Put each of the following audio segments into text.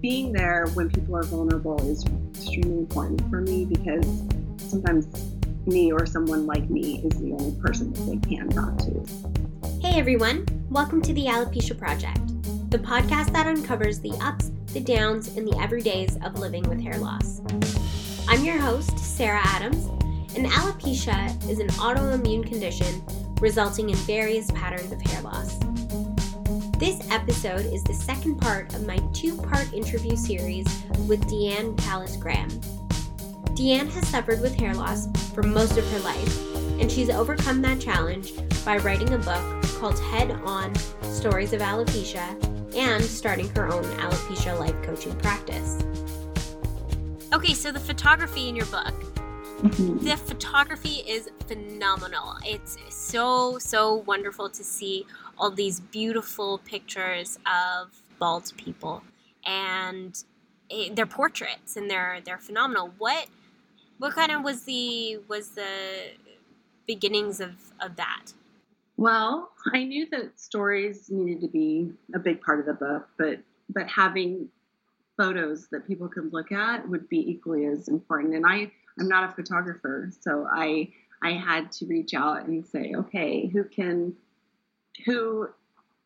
being there when people are vulnerable is extremely important for me because sometimes me or someone like me is the only person that they can talk to. Hey everyone, welcome to the Alopecia Project, the podcast that uncovers the ups, the downs, and the everydays of living with hair loss. I'm your host, Sarah Adams, and alopecia is an autoimmune condition resulting in various patterns of hair loss. This episode is the second part of my two part interview series with Deeann Callis Graham. Deeann has suffered with hair loss for most of her life, and she's overcome that challenge by writing a book called Head On Stories of Alopecia and starting her own alopecia life coaching practice. Okay, so the photography in your book. Mm-hmm. The photography is phenomenal. It's so, so wonderful to see all these beautiful pictures of bald people and it, they're portraits and they're they're phenomenal. What what kind of was the was the beginnings of of that? Well, I knew that stories needed to be a big part of the book, but but having photos that people could look at would be equally as important. And I I'm not a photographer, so I I had to reach out and say, okay, who can who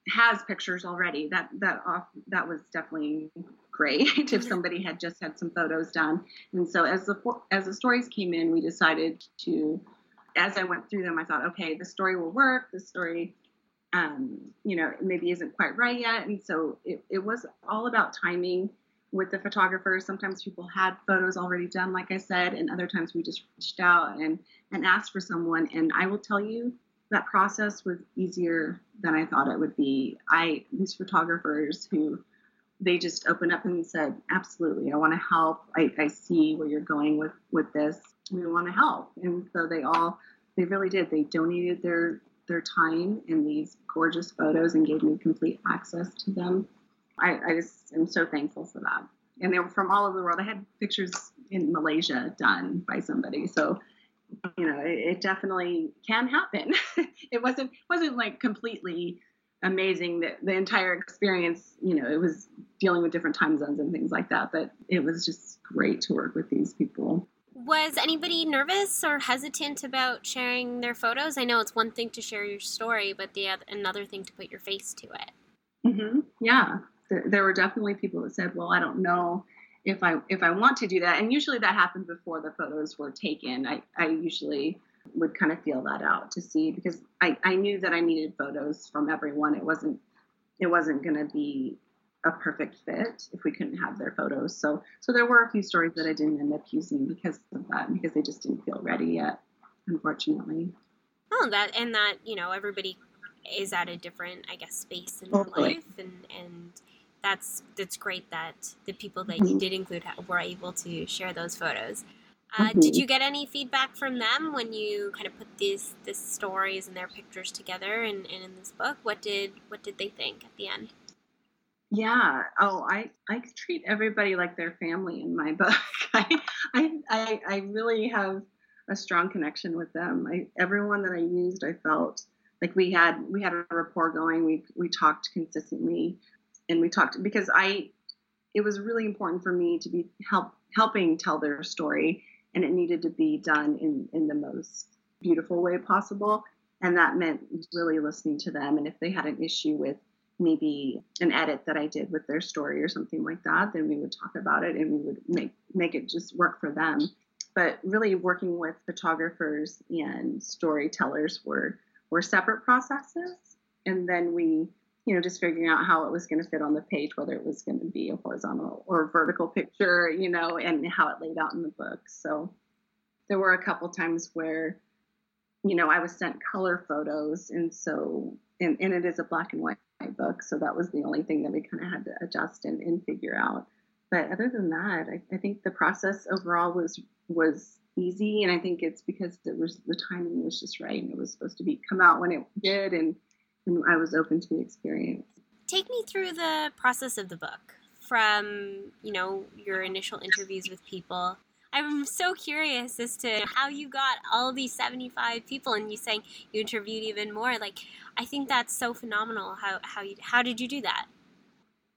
has pictures already. That that off that was definitely great if somebody had just had some photos done. And so as the as the stories came in, we decided to as I went through them, I thought, okay, the story will work. The story, um, you know, maybe isn't quite right yet. And so it, it was all about timing with the photographers. Sometimes people had photos already done, like I said, and other times we just reached out and and asked for someone. And I will tell you, that process was easier than I thought it would be. I these photographers who they just opened up and said, "Absolutely, I want to help. I, I see where you're going with with this. We want to help." And so they all they really did. They donated their their time in these gorgeous photos and gave me complete access to them. I, I just am so thankful for that. And they were from all over the world. I had pictures in Malaysia done by somebody. So you know, it, it definitely can happen. it wasn't wasn't like completely amazing that the entire experience, you know, it was dealing with different time zones and things like that, but it was just great to work with these people. Was anybody nervous or hesitant about sharing their photos? I know it's one thing to share your story, but the other, another thing to put your face to it. Mm-hmm. Yeah, there, there were definitely people that said, "Well, I don't know if I if I want to do that. And usually that happened before the photos were taken. I, I usually would kind of feel that out to see because I, I knew that I needed photos from everyone. It wasn't it wasn't gonna be a perfect fit if we couldn't have their photos. So so there were a few stories that I didn't end up using because of that, because they just didn't feel ready yet, unfortunately. Oh, that and that, you know, everybody is at a different, I guess, space in their life and and that's that's great that the people that you mm-hmm. did include were able to share those photos. Uh, mm-hmm. Did you get any feedback from them when you kind of put these these stories and their pictures together and, and in this book? What did what did they think at the end? Yeah. Oh, I I treat everybody like their family in my book. I I I, I really have a strong connection with them. I, everyone that I used, I felt like we had we had a rapport going. We we talked consistently and we talked because I it was really important for me to be help helping tell their story and it needed to be done in in the most beautiful way possible. And that meant really listening to them and if they had an issue with maybe an edit that I did with their story or something like that then we would talk about it and we would make make it just work for them. But really working with photographers and storytellers were were separate processes and then we you know, just figuring out how it was going to fit on the page, whether it was going to be a horizontal or vertical picture, you know, and how it laid out in the book. So there were a couple times where, you know, I was sent color photos, and so and, and it is a black and white book, so that was the only thing that we kind of had to adjust and, and figure out. But other than that, I, I think the process overall was was easy, and I think it's because it was the timing was just right, and it was supposed to be come out when it did, and and I was open to the experience. Take me through the process of the book from, you know, your initial interviews with people. I'm so curious as to how you got all these 75 people and you saying you interviewed even more. Like, I think that's so phenomenal. How, how, you, how did you do that?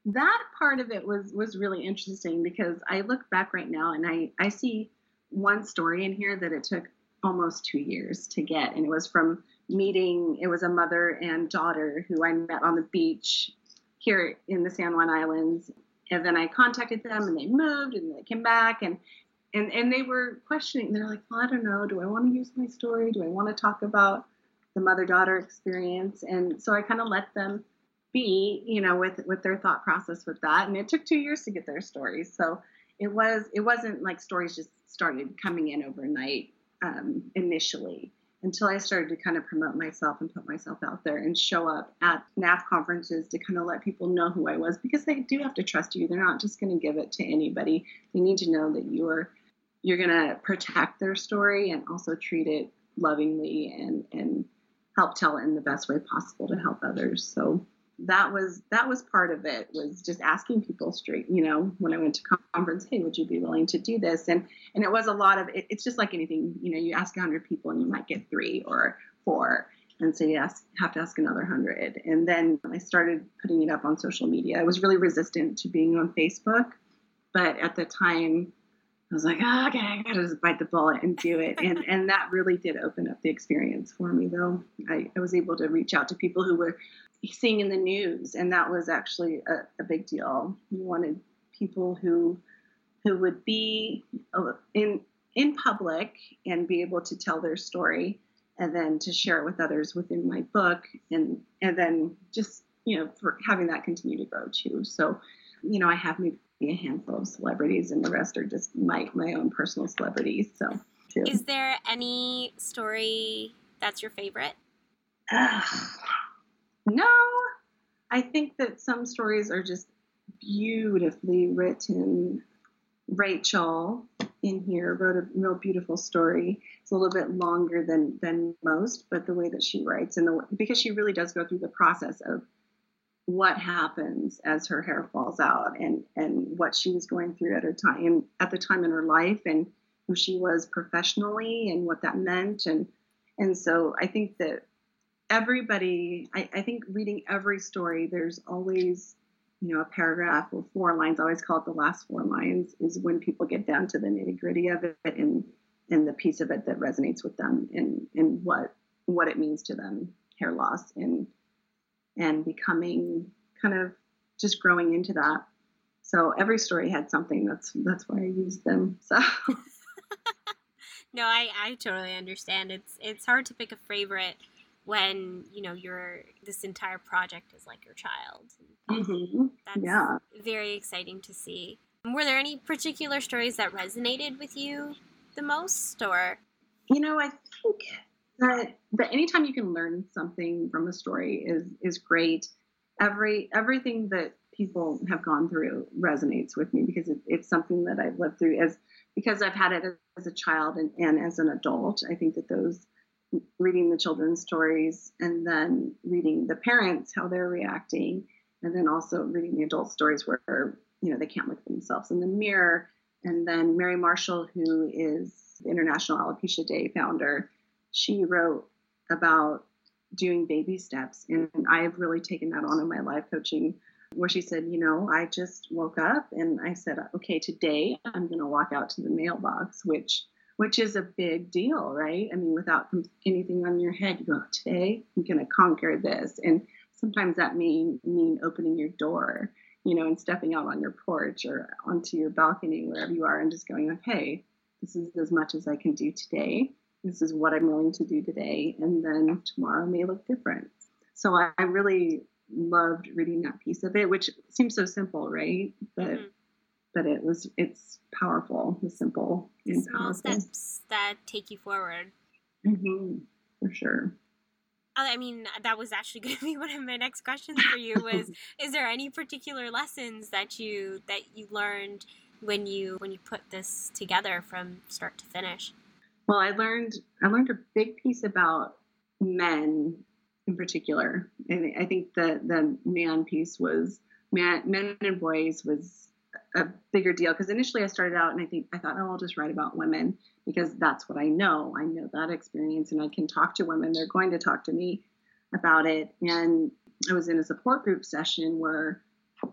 that part of it was was really interesting because I look back right now and I I see one story in here that it took almost two years to get, and it was from meeting. It was a mother and daughter who I met on the beach here in the San Juan Islands, and then I contacted them, and they moved, and they came back, and and and they were questioning. They're like, well, I don't know. Do I want to use my story? Do I want to talk about the mother daughter experience? And so I kind of let them be, you know, with with their thought process with that. And it took two years to get their stories. So it was it wasn't like stories just started coming in overnight um, initially until I started to kind of promote myself and put myself out there and show up at NAF conferences to kind of let people know who I was because they do have to trust you. They're not just going to give it to anybody. They need to know that you're you're going to protect their story and also treat it lovingly and and help tell it in the best way possible to help others. So that was that was part of it was just asking people straight you know when i went to conference hey would you be willing to do this? And and it was a lot of it, it's just like anything you know you ask 100 people and you might get three or four. And so you ask, have to ask another 100 and then i started putting it up on social media. I was really resistant to being on facebook but at the time I was like, oh, okay, I gotta just bite the bullet and do it. And and that really did open up the experience for me though. I, I was able to reach out to people who were seeing in the news, and that was actually a, a big deal. We wanted people who who would be uh, in in public and be able to tell their story, and then to share it with others within my book, and and then just you know for having that continue to grow too. So, you know, I have maybe a handful of celebrities, and the rest are just my my own personal celebrities. So, too. is there any story that's your favorite? No, I think that some stories are just beautifully written. Rachel in here wrote a real beautiful story. It's a little bit longer than than most, but the way that she writes and the because she really does go through the process of what happens as her hair falls out and and what she was going through at her time at the time in her life and who she was professionally and what that meant and and so I think that everybody, I, I, think reading every story, there's always, you know, a paragraph or four lines. I always call it the last four lines is when people get down to the nitty gritty of it and and the piece of it that resonates with them and and what what it means to them, hair loss and and becoming kind of just growing into that. So every story had something. That's that's why I used them. So. no, I, I totally understand. It's it's hard to pick a favorite when you know your this entire project is like your child. Mm-hmm. That's yeah. very exciting to see. Were there any particular stories that resonated with you the most, or? You know, I think that that anytime you can learn something from a story is is great. Every everything that people have gone through resonates with me because it, it's something that I've lived through as because I've had it as a child and, and as an adult. I think that those reading the children's stories and then reading the parents how they're reacting and then also reading the adult stories where you know they can't look at themselves in the mirror and then mary marshall who is the international alopecia day founder she wrote about doing baby steps and i've really taken that on in my life coaching where she said you know i just woke up and i said okay today i'm going to walk out to the mailbox which which is a big deal, right? I mean, without anything on your head, you go, today I'm going to conquer this. And sometimes that may mean opening your door, you know, and stepping out on your porch or onto your balcony, wherever you are, and just going, okay, this is as much as I can do today. This is what I'm willing to do today. And then tomorrow may look different. So I, I really loved reading that piece of it, which seems so simple, right? But mm-hmm but it was it's powerful, it's simple, and small powerful. steps that take you forward. Mm-hmm, for sure. I mean, that was actually going to be one of my next questions for you. Was is there any particular lessons that you that you learned when you when you put this together from start to finish? Well, I learned I learned a big piece about men in particular, and I think the the man piece was man men and boys was a bigger deal because initially I started out and I think I thought, oh, I'll just write about women because that's what I know. I know that experience and I can talk to women. They're going to talk to me about it. And I was in a support group session where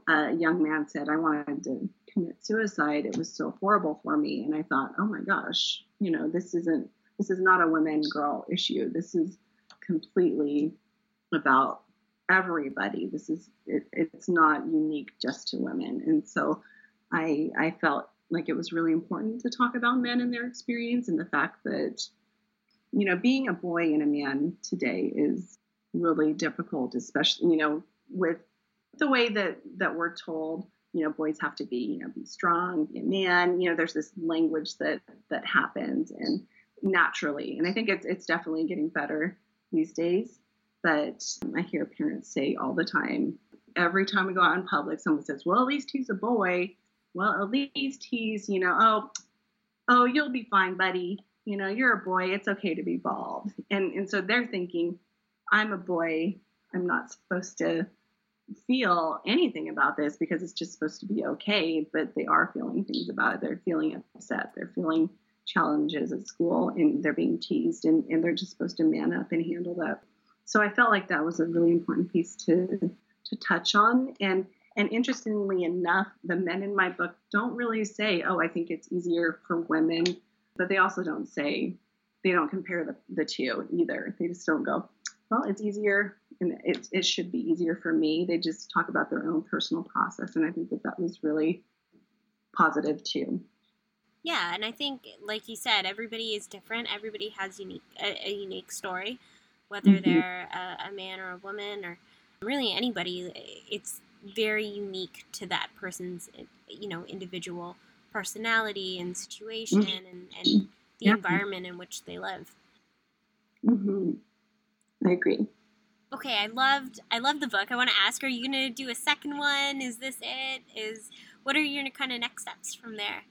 a young man said, I wanted to commit suicide. It was so horrible for me. And I thought, oh my gosh, you know, this isn't, this is not a women girl issue. This is completely about everybody. This is, it, it's not unique just to women. And so I, I felt like it was really important to talk about men and their experience and the fact that, you know, being a boy and a man today is really difficult, especially, you know, with the way that that we're told you know boys have to be you know be strong be a man you know there's this language that that happens and naturally and i think it's it's definitely getting better these days but i hear parents say all the time every time we go out in public someone says well at least he's a boy. Well at least he's you know oh oh you'll be fine buddy. You know you're a boy. It's okay to be bald. And and so they're thinking i'm a boy. I'm not supposed to feel anything about this because it's just supposed to be okay, but they are feeling things about it. They're feeling upset. They're feeling challenges at school and they're being teased and, and they're just supposed to man up and handle that. So I felt like that was a really important piece to to touch on. And and interestingly enough, the men in my book don't really say, oh, I think it's easier for women, but they also don't say, they don't compare the, the two either. They just don't go, well, it's easier and it, it should be easier for me. They just talk about their own personal process. And I think that that was really positive too. Yeah, and I think, like you said, everybody is different. Everybody has unique a, a unique story, whether mm-hmm. they're a, a, man or a woman or really anybody. It's very unique to that person's, you know, individual personality and situation mm-hmm. and, and the yeah. environment in which they live. Mm-hmm. I agree. Okay, I loved I loved the book. I want to ask: Are you going to do a second one? Is this it? Is what are your kind of next steps from there?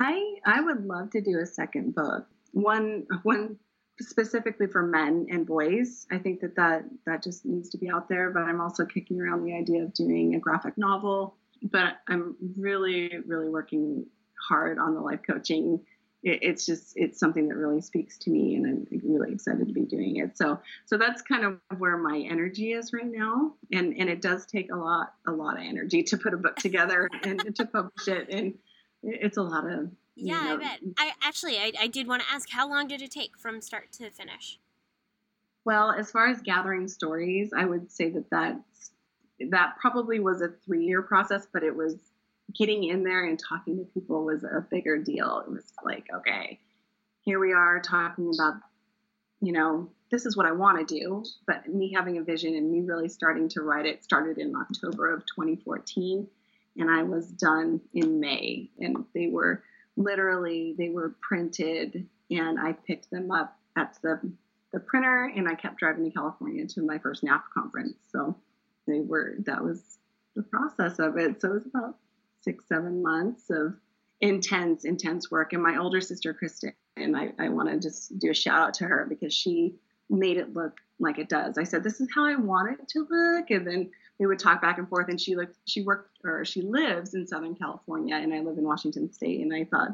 I I would love to do a second book. One one specifically for men and boys. I think that that that just needs to be out there. But I'm also kicking around the idea of doing a graphic novel. But I'm really really working hard on the life coaching it, it's just it's something that really speaks to me and i'm really excited to be doing it. So so that's kind of where my energy is right now. And and it does take a lot a lot of energy to put a book together and to publish it. And it's a lot of yeah know, i bet. I actually I, I did want to ask how long did it take from start to finish? Well as far as gathering stories i would say that that's that probably was a three year process but it was getting in there and talking to people was a bigger deal. It was like, okay, here we are talking about, you know, this is what I want to do. But me having a vision and me really starting to write it started in October of 2014. And I was done in May. And they were literally, they were printed and I picked them up at the, the printer and I kept driving to California to my first NAF conference. So they were, that was the process of it. So it was about six, seven months of intense, intense work. And my older sister, Kristen, and I, I want to just do a shout out to her because she made it look like it does. I said, this is how I want it to look. And then we would talk back and forth. And she looked, she worked, or she lives in Southern California, and I live in Washington State. And I thought,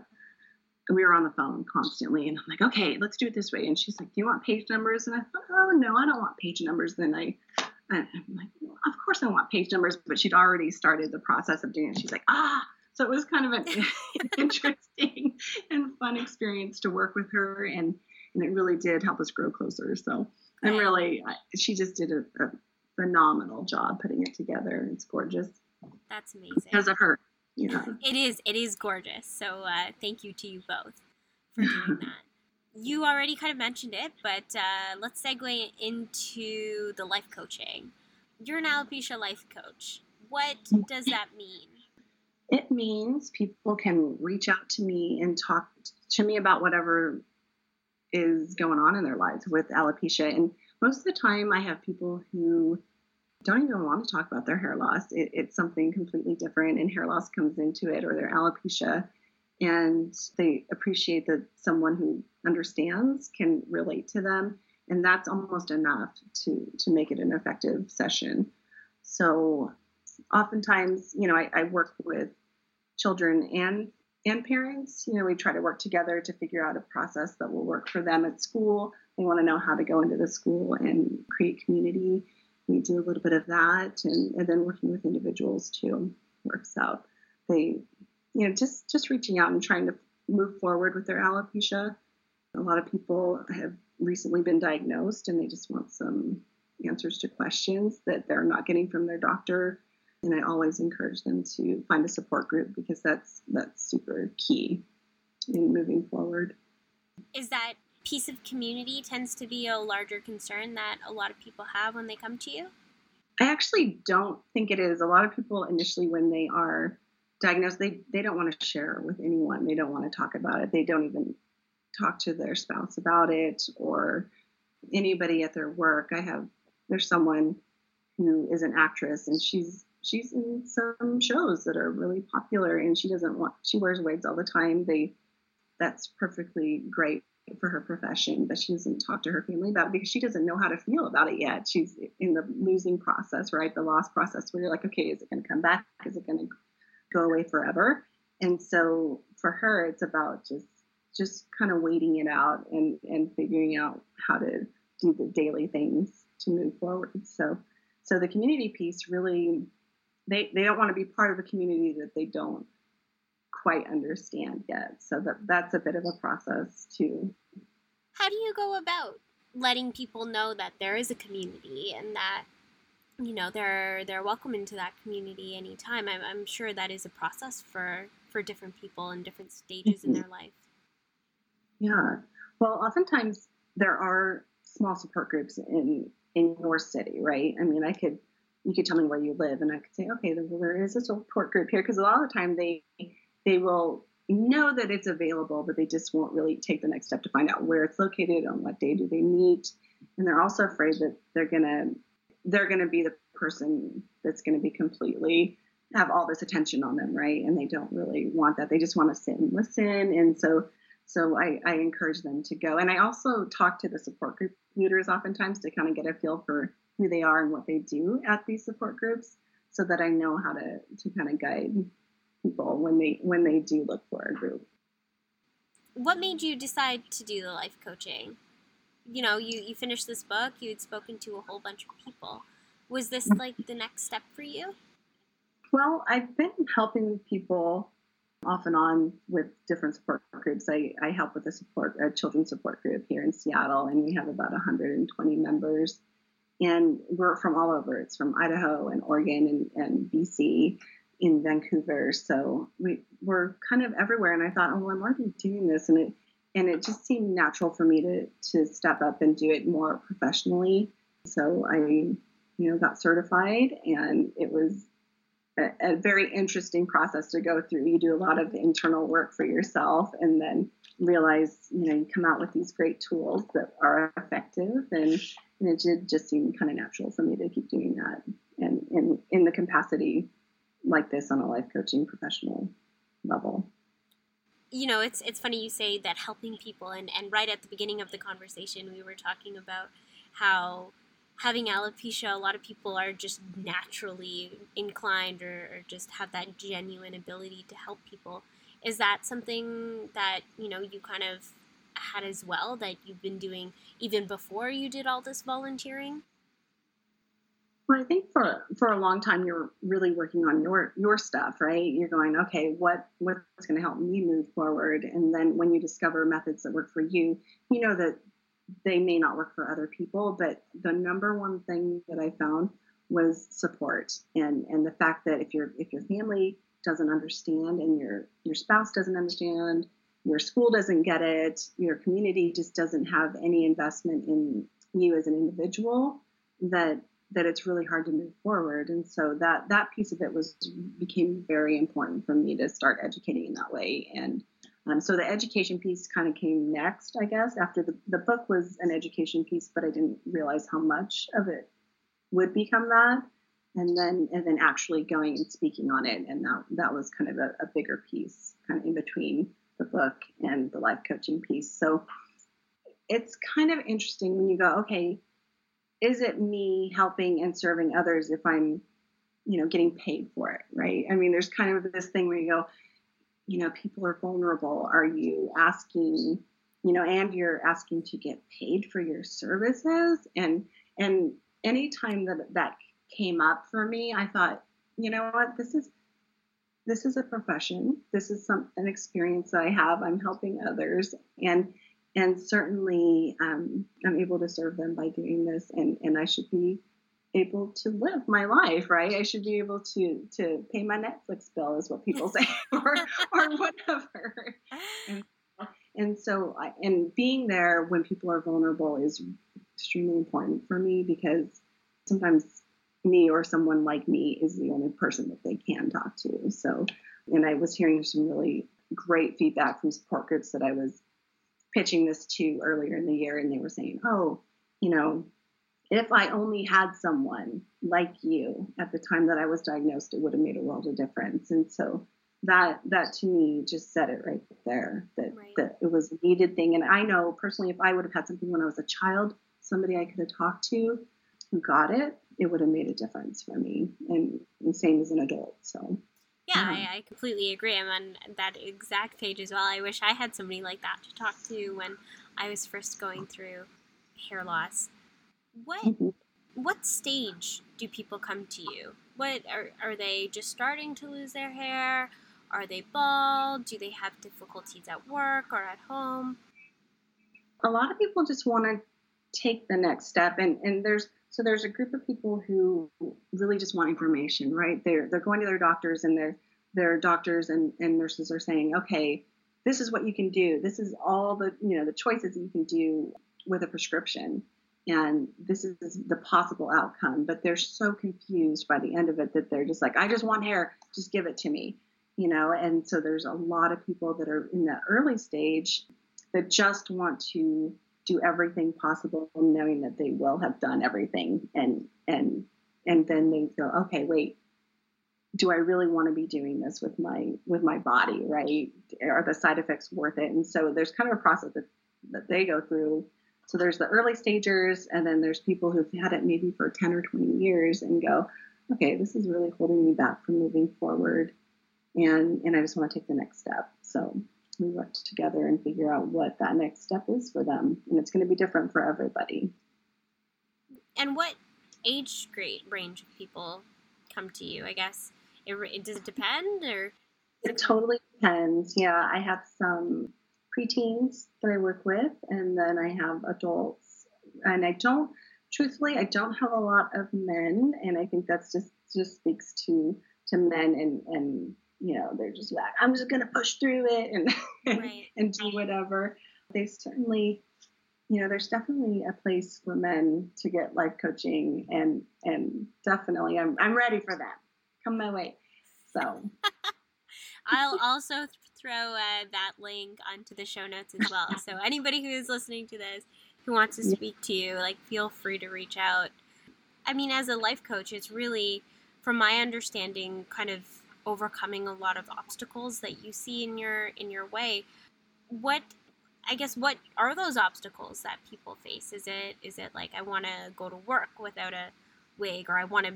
we were on the phone constantly. And I'm like, okay, let's do it this way. And she's like, do you want page numbers? And I thought, oh, no, I don't want page numbers. Then I and I'm like, well, of course I want page numbers, but she'd already started the process of doing it. She's like, ah. So it was kind of an interesting and fun experience to work with her, and and it really did help us grow closer. So I'm really, she just did a, a phenomenal job putting it together. It's gorgeous. That's amazing. Because of her, you know. It is. It is gorgeous. So uh, thank you to you both for doing that you already kind of mentioned it, but uh, let's segue into the life coaching. You're an alopecia life coach. What does that mean? It means people can reach out to me and talk to me about whatever is going on in their lives with alopecia. And most of the time, I have people who don't even want to talk about their hair loss. It, it's something completely different, and hair loss comes into it, or their alopecia and they appreciate that someone who understands can relate to them and that's almost enough to to make it an effective session. So oftentimes you know I, I work with children and and parents. You know we try to work together to figure out a process that will work for them at school. They want to know how to go into the school and create community. We do a little bit of that, and, and then working with individuals too works out. They, you know, just just reaching out and trying to move forward with their alopecia. A lot of people have recently been diagnosed and they just want some answers to questions that they're not getting from their doctor. And I always encourage them to find a support group because that's that's super key in moving forward. Is that piece of community tends to be a larger concern that a lot of people have when they come to you? I actually don't think it is. A lot of people initially when they are diagnosed, they, they don't want to share with anyone. They don't want to talk about it. They don't even talk to their spouse about it or anybody at their work. I have there's someone who is an actress and she's she's in some shows that are really popular and she doesn't want she wears wigs all the time. They that's perfectly great for her profession, but she doesn't talk to her family about it because she doesn't know how to feel about it yet. She's in the losing process, right? The loss process where you're like, okay, is it going to come back? Is it going to go away forever? And so for her, it's about just just kind of waiting it out and and figuring out how to do the daily things to move forward. So so the community piece really they they don't want to be part of a community that they don't quite understand yet. So that that's a bit of a process too. How do you go about letting people know that there is a community and that you know they're they're welcome into that community anytime? I'm I'm sure that is a process for for different people in different stages in mm-hmm. their life. Yeah. Well, oftentimes there are small support groups in in your city, right? I mean, I could you could tell me where you live, and I could say, okay, well, there is a support group here because a lot of the time they they will know that it's available, but they just won't really take the next step to find out where it's located, on what day do they meet, and they're also afraid that they're gonna they're gonna be the person that's gonna be completely have all this attention on them, right? And they don't really want that. They just want to sit and listen, and so so I, I, encourage them to go. And I also talk to the support group leaders oftentimes to kind of get a feel for who they are and what they do at these support groups so that I know how to, to kind of guide people when they when they do look for a group. What made you decide to do the life coaching? You know, you, you finished this book, you had spoken to a whole bunch of people. Was this mm-hmm. like the next step for you? Well, I've been helping people off and on with different support groups. I, I help with a support a children's support group here in Seattle, and we have about 120 members. And we're from all over. It's from Idaho and Oregon and, and BC in Vancouver. So we, we're kind of everywhere. And I thought, oh, well, I'm already doing this, and it and it just seemed natural for me to to step up and do it more professionally. So I, you know, got certified, and it was a, a, very interesting process to go through. You do a lot of internal work for yourself and then realize, you know, you come out with these great tools that are effective. And, and it did just seem kind of natural for me to keep doing that and in, in the capacity like this on a life coaching professional level you know it's it's funny you say that helping people and and right at the beginning of the conversation we were talking about how having alopecia, a lot of people are just naturally inclined or, or, just have that genuine ability to help people. Is that something that you know you kind of had as well that you've been doing even before you did all this volunteering? Well, I think for for a long time you're really working on your your stuff, right? You're going, okay, what what's going to help me move forward? And then when you discover methods that work for you, you know that they may not work for other people, but the number one thing that I found was support and and the fact that if your if your family doesn't understand and your your spouse doesn't understand, your school doesn't get it, your community just doesn't have any investment in you as an individual, that that it's really hard to move forward. And so that that piece of it was became very important for me to start educating in that way and um, so the education piece kind of came next, I guess, after the, the book was an education piece, but I didn't realize how much of it would become that. And then, and then actually going and speaking on it. And that, that was kind of a, a bigger piece, kind of in between the book and the life coaching piece. So it's kind of interesting when you go, okay, is it me helping and serving others if I'm, you know, getting paid for it, right? I mean, there's kind of this thing where you go, you know, people are vulnerable. Are you asking, you know, and you're asking to get paid for your services? And and anytime that that came up for me, I thought, you know what, this is this is a profession. This is some an experience that I have. I'm helping others, and and certainly um, I'm able to serve them by doing this, and and I should be able to live my life, right? I should be able to to pay my Netflix bill, is what people say, or or whatever. And, and so, I, and being there when people are vulnerable is extremely important for me because sometimes me or someone like me is the only person that they can talk to. So, and I was hearing some really great feedback from support groups that I was pitching this to earlier in the year, and they were saying, "Oh, you know, if I only had someone like you at the time that I was diagnosed, it would have made a world of difference." And so that that to me just said it right there that right. that it was a needed thing. And I know personally, if I would have had something when I was a child, somebody I could have talked to who got it, it would have made a difference for me. And, and same as an adult. So. Yeah, I, I, completely agree. I'm on that exact page as well. I wish I had somebody like that to talk to when I was first going through hair loss. What mm-hmm. what stage do people come to you? What are are they just starting to lose their hair? Are they bald? Do they have difficulties at work or at home? A lot of people just want to take the next step and and there's so there's a group of people who really just want information, right? They're they're going to their doctors and their their doctors and, and nurses are saying, okay, this is what you can do. This is all the you know the choices that you can do with a prescription, and this is the possible outcome. But they're so confused by the end of it that they're just like, I just want hair, just give it to me, you know. And so there's a lot of people that are in that early stage that just want to do everything possible knowing that they will have done everything. And and and then they go okay wait do i really want to be doing this with my with my body right? Are the side effects worth it? And so there's kind of a process that, that they go through. So there's the early stagers and then there's people who've had it maybe for 10 or 20 years and go okay this is really holding me back from moving forward. And and i just want to take the next step. So we work together and figure out what that next step is for them. And it's going to be different for everybody. And what age grade range of people come to you? I guess it, it does it depend or it totally depends. Yeah, I have some preteens that I work with, and then I have adults. And I don't, truthfully, I don't have a lot of men, and I think that's just just speaks to to men and and you know, they're just like, I'm just going to push through it and, right. and do whatever. They certainly, you know, there's definitely a place for men to get life coaching and, and definitely I'm, I'm ready for that. Come my way. So I'll also throw uh, that link onto the show notes as well. So anybody who is listening to this who wants to speak to you, like feel free to reach out. I mean, as a life coach, it's really, from my understanding, kind of overcoming a lot of obstacles that you see in your in your way. What i guess what are those obstacles that people face? Is it is it like i want to go to work without a wig or i want to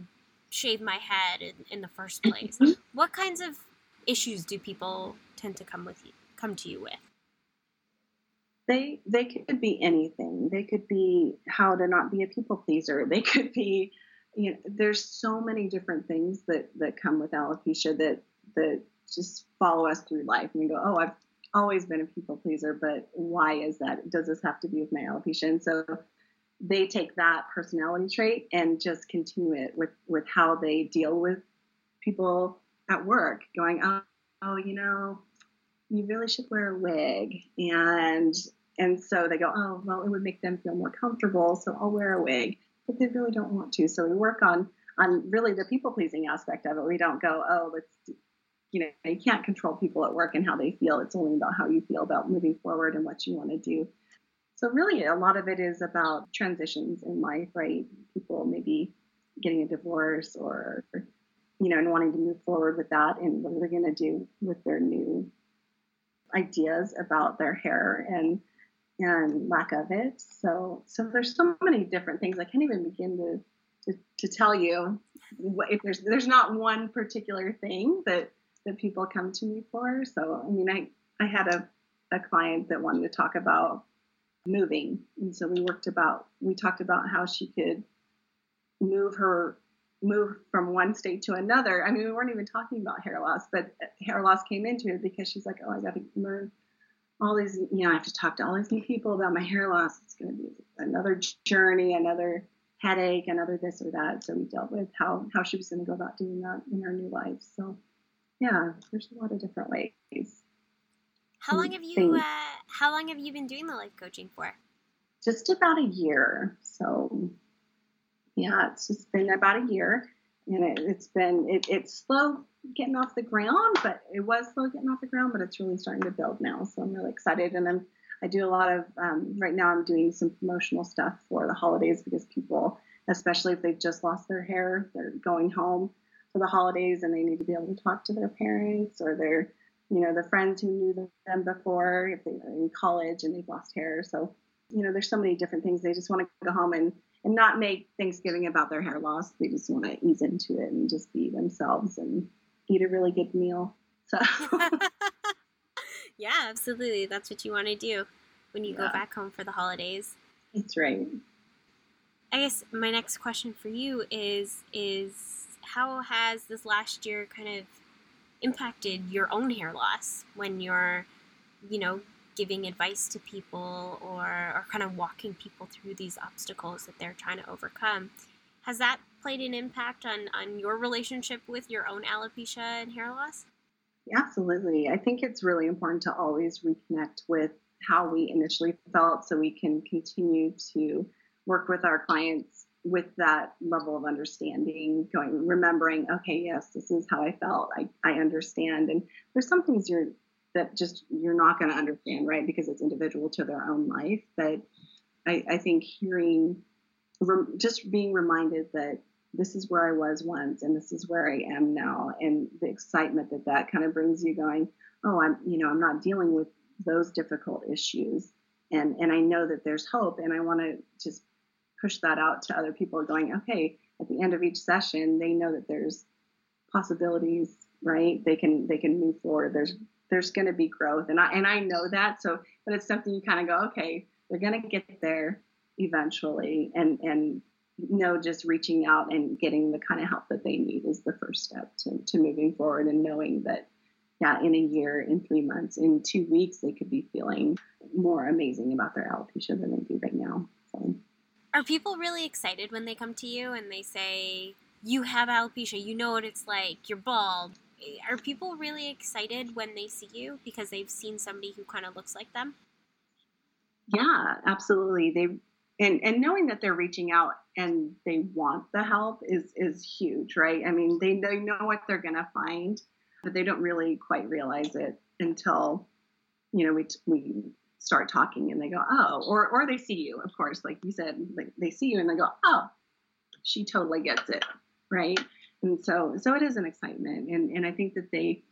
shave my head in, in the first place? Mm-hmm. what kinds of issues do people tend to come with you come to you with? They they could be anything. They could be how to not be a people pleaser. They could be you know, there's so many different things that that come with alopecia that that just follow us through life. And we go, oh, I've always been a people pleaser, but why is that? Does this have to be with my alopecia? And so they take that personality trait and just continue it with with how they deal with people at work, going, oh, oh, you know, you really should wear a wig, and and so they go, oh, well, it would make them feel more comfortable, so I'll wear a wig but they really don't want to. So we work on on really the people pleasing aspect of it. We don't go, oh, let's you know, you can't control people at work and how they feel. It's only about how you feel about moving forward and what you want to do. So really a lot of it is about transitions in life, right? People maybe getting a divorce or you know, and wanting to move forward with that and what they're they going to do with their new ideas about their hair and and lack of it. So, so there's so many different things. I can't even begin to to, to tell you if there's there's not one particular thing that that people come to me for. So, I mean, I I had a a client that wanted to talk about moving, and so we worked about we talked about how she could move her move from one state to another. I mean, we weren't even talking about hair loss, but hair loss came into it because she's like, oh, I got to learn all these, you know, I have to talk to all these new people about my hair loss. It's going to be another journey, another headache, another this or that. So we dealt with how, how she was going to go about doing that in her new life. So yeah, there's a lot of different ways. How long have you, uh, how long have you been doing the life coaching for? Just about a year. So yeah, it's just been about a year and it, has been, it, it's slow getting off the ground, but it was slow getting off the ground, but it's really starting to build now. So I'm really excited. And I'm, I do a lot of, um, right now I'm doing some promotional stuff for the holidays because people, especially if they've just lost their hair, they're going home for the holidays and they need to be able to talk to their parents or their, you know, the friends who knew them before if they were in college and they've lost hair. So, you know, there's so many different things. They just want to go home and and not make Thanksgiving about their hair loss. They just want to ease into it and just be themselves and eat a really good meal. So Yeah, absolutely. That's what you want to do when you yeah. go back home for the holidays. That's right. I guess my next question for you is is how has this last year kind of impacted your own hair loss when you're, you know, giving advice to people or, or kind of walking people through these obstacles that they're trying to overcome. Has that played an impact on, on your relationship with your own alopecia and hair loss? Yeah, Absolutely. I think it's really important to always reconnect with how we initially felt so we can continue to work with our clients with that level of understanding going remembering okay yes this is how i felt i, I understand and there's some things you're that just you're not going to understand, right? Because it's individual to their own life. But I, I think hearing, just being reminded that this is where I was once and this is where I am now, and the excitement that that kind of brings you going, oh, I'm, you know, I'm not dealing with those difficult issues. And, and I know that there's hope, and I want to just push that out to other people going, okay, at the end of each session, they know that there's possibilities, right? They can they can move forward. There's there's going to be growth. And I and I know that so but it's something you kind of go okay they're going to get there eventually and and you know just reaching out and getting the kind of help that they need is the first step to, to moving forward and knowing that yeah in a year in three months in two weeks they could be feeling more amazing about their alopecia than they do right now so. Are people really excited when they come to you and they say you have alopecia you know what it's like you're bald are people really excited when they see you because they've seen somebody who kind of looks like them? Yeah, absolutely. They and and knowing that they're reaching out and they want the help is is huge, right? I mean, they they know what they're going to find, but they don't really quite realize it until you know we we start talking and they go, "Oh," or or they see you, of course, like you said, like they see you and they go, "Oh, she totally gets it." Right? And so so it is an excitement. And and i think that they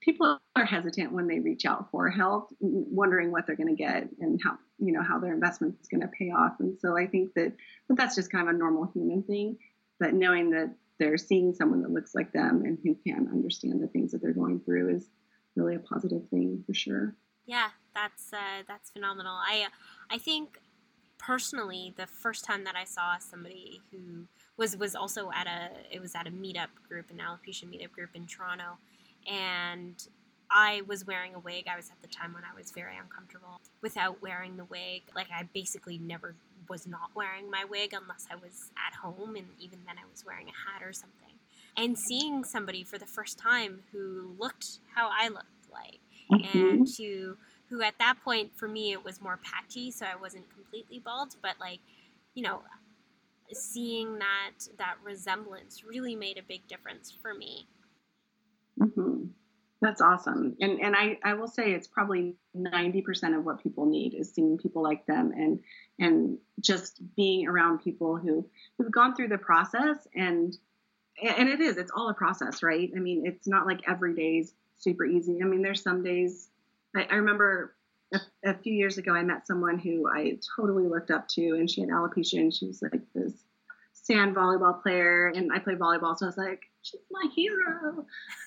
people are hesitant when they reach out for help wondering what they're going to get and how you know how their investment is going to pay off. And so i think that, that that's just kind of a normal human thing. But knowing that they're seeing someone that looks like them and who can understand the things that they're going through is really a positive thing for sure. Yeah that's uh, that's phenomenal. I i think personally the first time that i saw somebody who was was also at a it was at a meetup group, an alopecia meetup group in Toronto, and I was wearing a wig. I was at the time when I was very uncomfortable without wearing the wig. Like I basically never was not wearing my wig unless I was at home, and even then I was wearing a hat or something. And seeing somebody for the first time who looked how I looked like, mm-hmm. and to who at that point for me it was more patchy, so I wasn't completely bald, but like you know seeing that that resemblance really made a big difference for me. Mm-hmm. That's awesome, and and I I will say it's probably ninety percent of what people need is seeing people like them and and just being around people who who've gone through the process and and it is it's all a process right i mean it's not like every day's super easy i mean there's some days i, I remember a, few years ago, I met someone who I totally looked up to, and she had alopecia, and she was like this sand volleyball player, and I played volleyball, so I was like, she's my hero.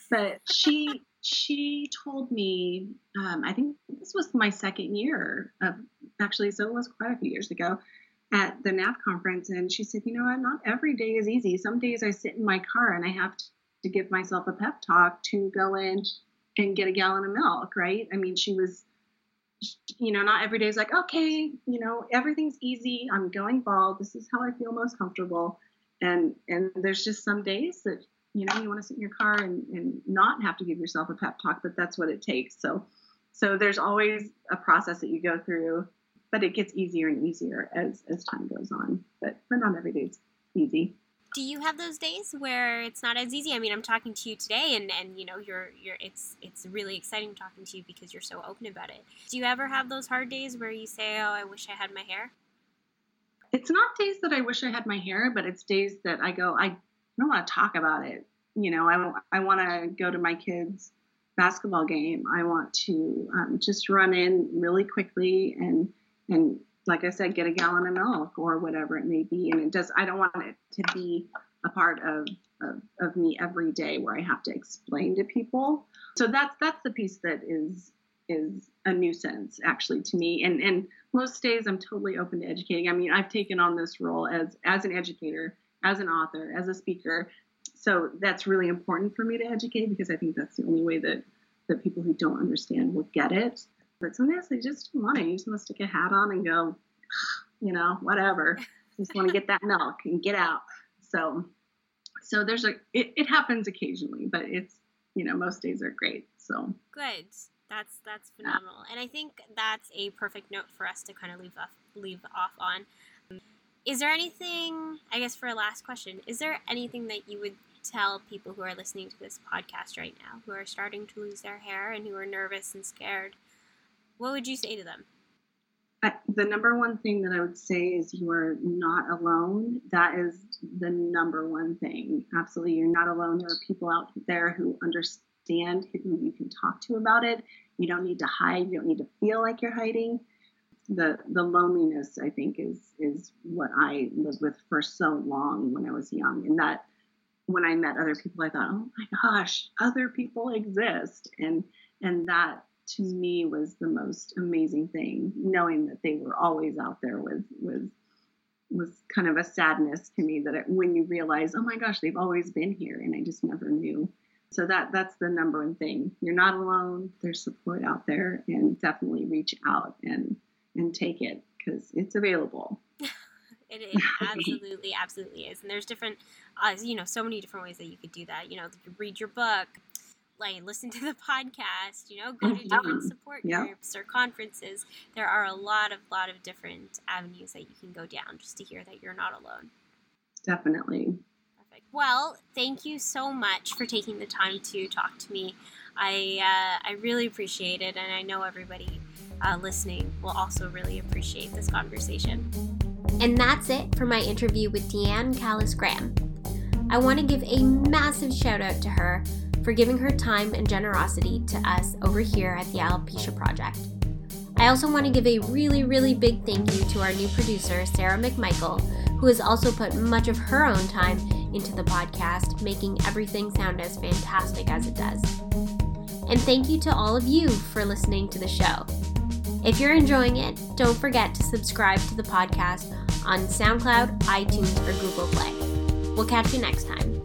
But she she told me, um, I think this was my second year of actually, so it was quite a few years ago. at the NAF conference, and she said, "You know what? Not every day is easy. Some days I sit in my car and I have to give myself a pep talk to go in and get a gallon of milk, right? I mean, she was, you know, not every day is like, okay, you know, everything's easy. I'm going bald. This is how I feel most comfortable. And and there's just some days that you know you want to sit in your car and, and not have to give yourself a pep talk, but that's what it takes. So so there's always a process that you go through, but it gets easier and easier as as time goes on. But but not every day is easy do you have those days where it's not as easy? I mean, I'm talking to you today, and, and you know, you're you're it's it's really exciting talking to you because you're so open about it. Do you ever have those hard days where you say, "Oh, I wish I had my hair"? It's not days that I wish I had my hair, but it's days that I go, I don't want to talk about it. You know, I I want to go to my kids' basketball game. I want to um, just run in really quickly and and like I said, get a gallon of milk or whatever it may be. And it does, I don't want it to be a part of, of, of, me every day where I have to explain to people. So that's, that's the piece that is, is a nuisance actually to me. And, and most days I'm totally open to educating. I mean, I've taken on this role as, as an educator, as an author, as a speaker. So that's really important for me to educate because I think that's the only way that, that people who don't understand will get it. But sometimes I just don't want to. You just want to stick a hat on and go, you know, whatever. just want to get that milk and get out. So, so there's a. It, it happens occasionally, but it's you know most days are great. So good. That's that's phenomenal, yeah. and I think that's a perfect note for us to kind of leave off leave off on. Is there anything? I guess for a last question, is there anything that you would tell people who are listening to this podcast right now, who are starting to lose their hair and who are nervous and scared? What would you say to them? I, the number one thing that I would say is you are not alone. That is the number one thing. Absolutely, you're not alone. There are people out there who understand who you can talk to about it. You don't need to hide. You don't need to feel like you're hiding. The the loneliness, I think, is is what I lived with for so long when I was young, and that when I met other people, I thought, oh my gosh, other people exist, and and that to me was the most amazing thing. Knowing that they were always out there was was was kind of a sadness to me that it, when you realize, oh my gosh, they've always been here, and I just never knew. So that that's the number one thing. You're not alone. There's support out there, and definitely reach out and and take it because it's available. it is absolutely, absolutely is. And there's different, uh, you know, so many different ways that you could do that. You know, read your book, like listen to the podcast you know go to different mm-hmm. support yeah. groups or conferences. There are a lot of lot of different avenues that you can go down just to hear that you're not alone. Definitely. Perfect. Well thank you so much for taking the time to talk to me. I uh, i really appreciate it and i know everybody uh, listening will also really appreciate this conversation. And that's it for my interview with Deeann Callis Graham i want to give a massive shout out to her for giving her time and generosity to us over here at the Alopecia Project. I also want to give a really, really big thank you to our new producer, Sarah McMichael, who has also put much of her own time into the podcast, making everything sound as fantastic as it does. And thank you to all of you for listening to the show. If you're enjoying it, don't forget to subscribe to the podcast on SoundCloud, iTunes, or Google Play. We'll catch you next time.